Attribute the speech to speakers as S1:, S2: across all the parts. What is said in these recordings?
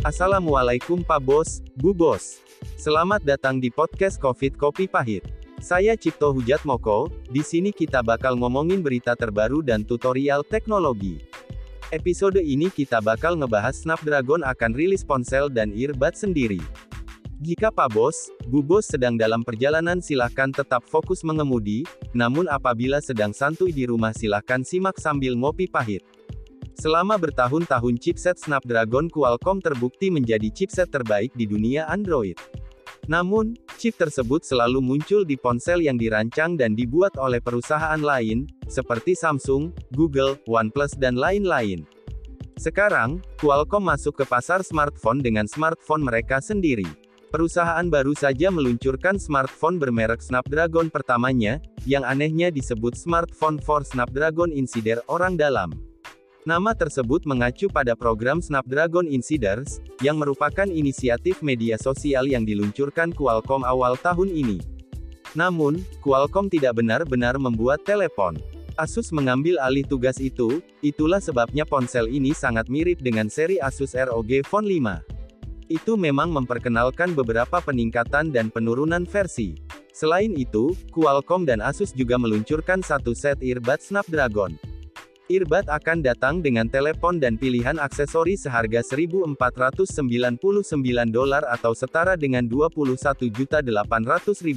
S1: Assalamualaikum Pak Bos, Bu Bos. Selamat datang di podcast Covid Kopi Pahit. Saya Cipto Hujat Moko, di sini kita bakal ngomongin berita terbaru dan tutorial teknologi. Episode ini kita bakal ngebahas Snapdragon akan rilis ponsel dan earbud sendiri. Jika Pak Bos, Bu Bos sedang dalam perjalanan silahkan tetap fokus mengemudi, namun apabila sedang santuy di rumah silahkan simak sambil ngopi pahit. Selama bertahun-tahun chipset Snapdragon Qualcomm terbukti menjadi chipset terbaik di dunia Android. Namun, chip tersebut selalu muncul di ponsel yang dirancang dan dibuat oleh perusahaan lain, seperti Samsung, Google, OnePlus dan lain-lain. Sekarang, Qualcomm masuk ke pasar smartphone dengan smartphone mereka sendiri. Perusahaan baru saja meluncurkan smartphone bermerek Snapdragon pertamanya, yang anehnya disebut smartphone for Snapdragon Insider orang dalam. Nama tersebut mengacu pada program Snapdragon Insiders, yang merupakan inisiatif media sosial yang diluncurkan Qualcomm awal tahun ini. Namun, Qualcomm tidak benar-benar membuat telepon. Asus mengambil alih tugas itu, itulah sebabnya ponsel ini sangat mirip dengan seri Asus ROG Phone 5. Itu memang memperkenalkan beberapa peningkatan dan penurunan versi. Selain itu, Qualcomm dan Asus juga meluncurkan satu set earbud Snapdragon. Earbud akan datang dengan telepon dan pilihan aksesori seharga 1.499 dolar atau setara dengan 21.800.000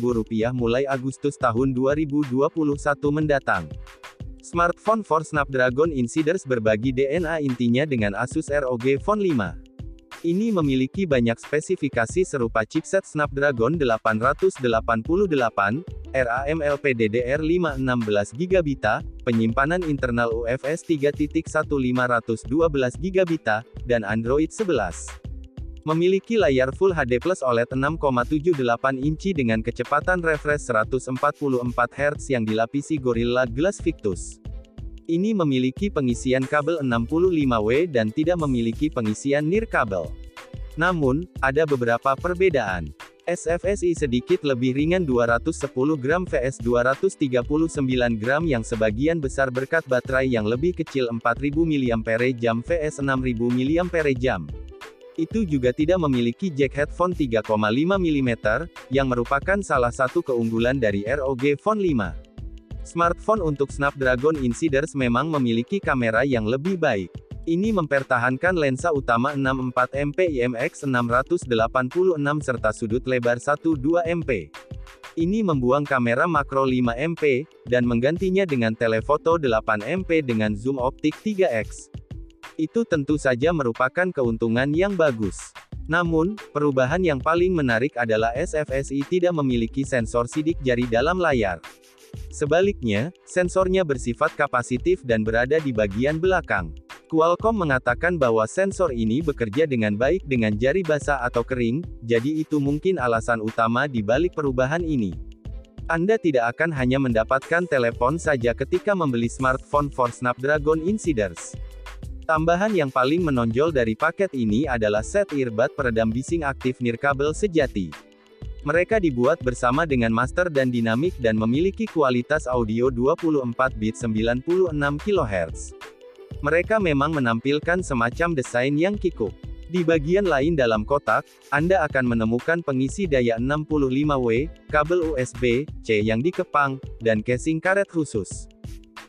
S1: rupiah mulai Agustus tahun 2021 mendatang. Smartphone for Snapdragon Insiders berbagi DNA intinya dengan Asus ROG Phone 5. Ini memiliki banyak spesifikasi serupa chipset Snapdragon 888, RAM LPDDR5 16GB, penyimpanan internal UFS 3.1 512 GB, dan Android 11. Memiliki layar Full HD Plus OLED 6,78 inci dengan kecepatan refresh 144 Hz yang dilapisi Gorilla Glass Victus. Ini memiliki pengisian kabel 65W dan tidak memiliki pengisian nirkabel. Namun, ada beberapa perbedaan. SFSI sedikit lebih ringan 210 gram vs 239 gram yang sebagian besar berkat baterai yang lebih kecil 4000 mAh vs 6000 mAh. Itu juga tidak memiliki jack headphone 3,5 mm, yang merupakan salah satu keunggulan dari ROG Phone 5. Smartphone untuk Snapdragon Insiders memang memiliki kamera yang lebih baik. Ini mempertahankan lensa utama 64 MP IMX 686 serta sudut lebar 12 MP. Ini membuang kamera makro 5 MP, dan menggantinya dengan telefoto 8 MP dengan zoom optik 3x. Itu tentu saja merupakan keuntungan yang bagus. Namun, perubahan yang paling menarik adalah SFSI tidak memiliki sensor sidik jari dalam layar. Sebaliknya, sensornya bersifat kapasitif dan berada di bagian belakang. Qualcomm mengatakan bahwa sensor ini bekerja dengan baik dengan jari basah atau kering, jadi itu mungkin alasan utama di balik perubahan ini. Anda tidak akan hanya mendapatkan telepon saja ketika membeli smartphone for Snapdragon Insiders. Tambahan yang paling menonjol dari paket ini adalah set earbud peredam bising aktif nirkabel sejati. Mereka dibuat bersama dengan master dan dinamik dan memiliki kualitas audio 24 bit 96 kHz. Mereka memang menampilkan semacam desain yang kikuk. Di bagian lain dalam kotak, Anda akan menemukan pengisi daya 65W, kabel USB-C yang dikepang, dan casing karet khusus.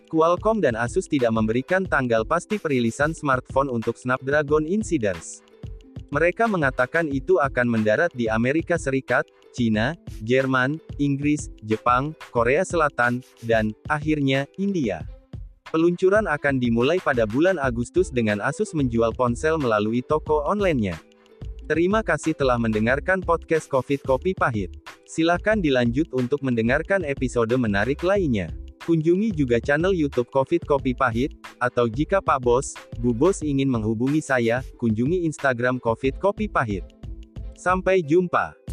S1: Qualcomm dan Asus tidak memberikan tanggal pasti perilisan smartphone untuk Snapdragon Insiders. Mereka mengatakan itu akan mendarat di Amerika Serikat, China, Jerman, Inggris, Jepang, Korea Selatan, dan, akhirnya, India. Peluncuran akan dimulai pada bulan Agustus dengan Asus menjual ponsel melalui toko online-nya. Terima kasih telah mendengarkan podcast COVID Kopi Pahit. Silahkan dilanjut untuk mendengarkan episode menarik lainnya. Kunjungi juga channel YouTube Covid Kopi Pahit, atau jika Pak Bos, Bu Bos ingin menghubungi saya, kunjungi Instagram Covid Kopi Pahit. Sampai jumpa.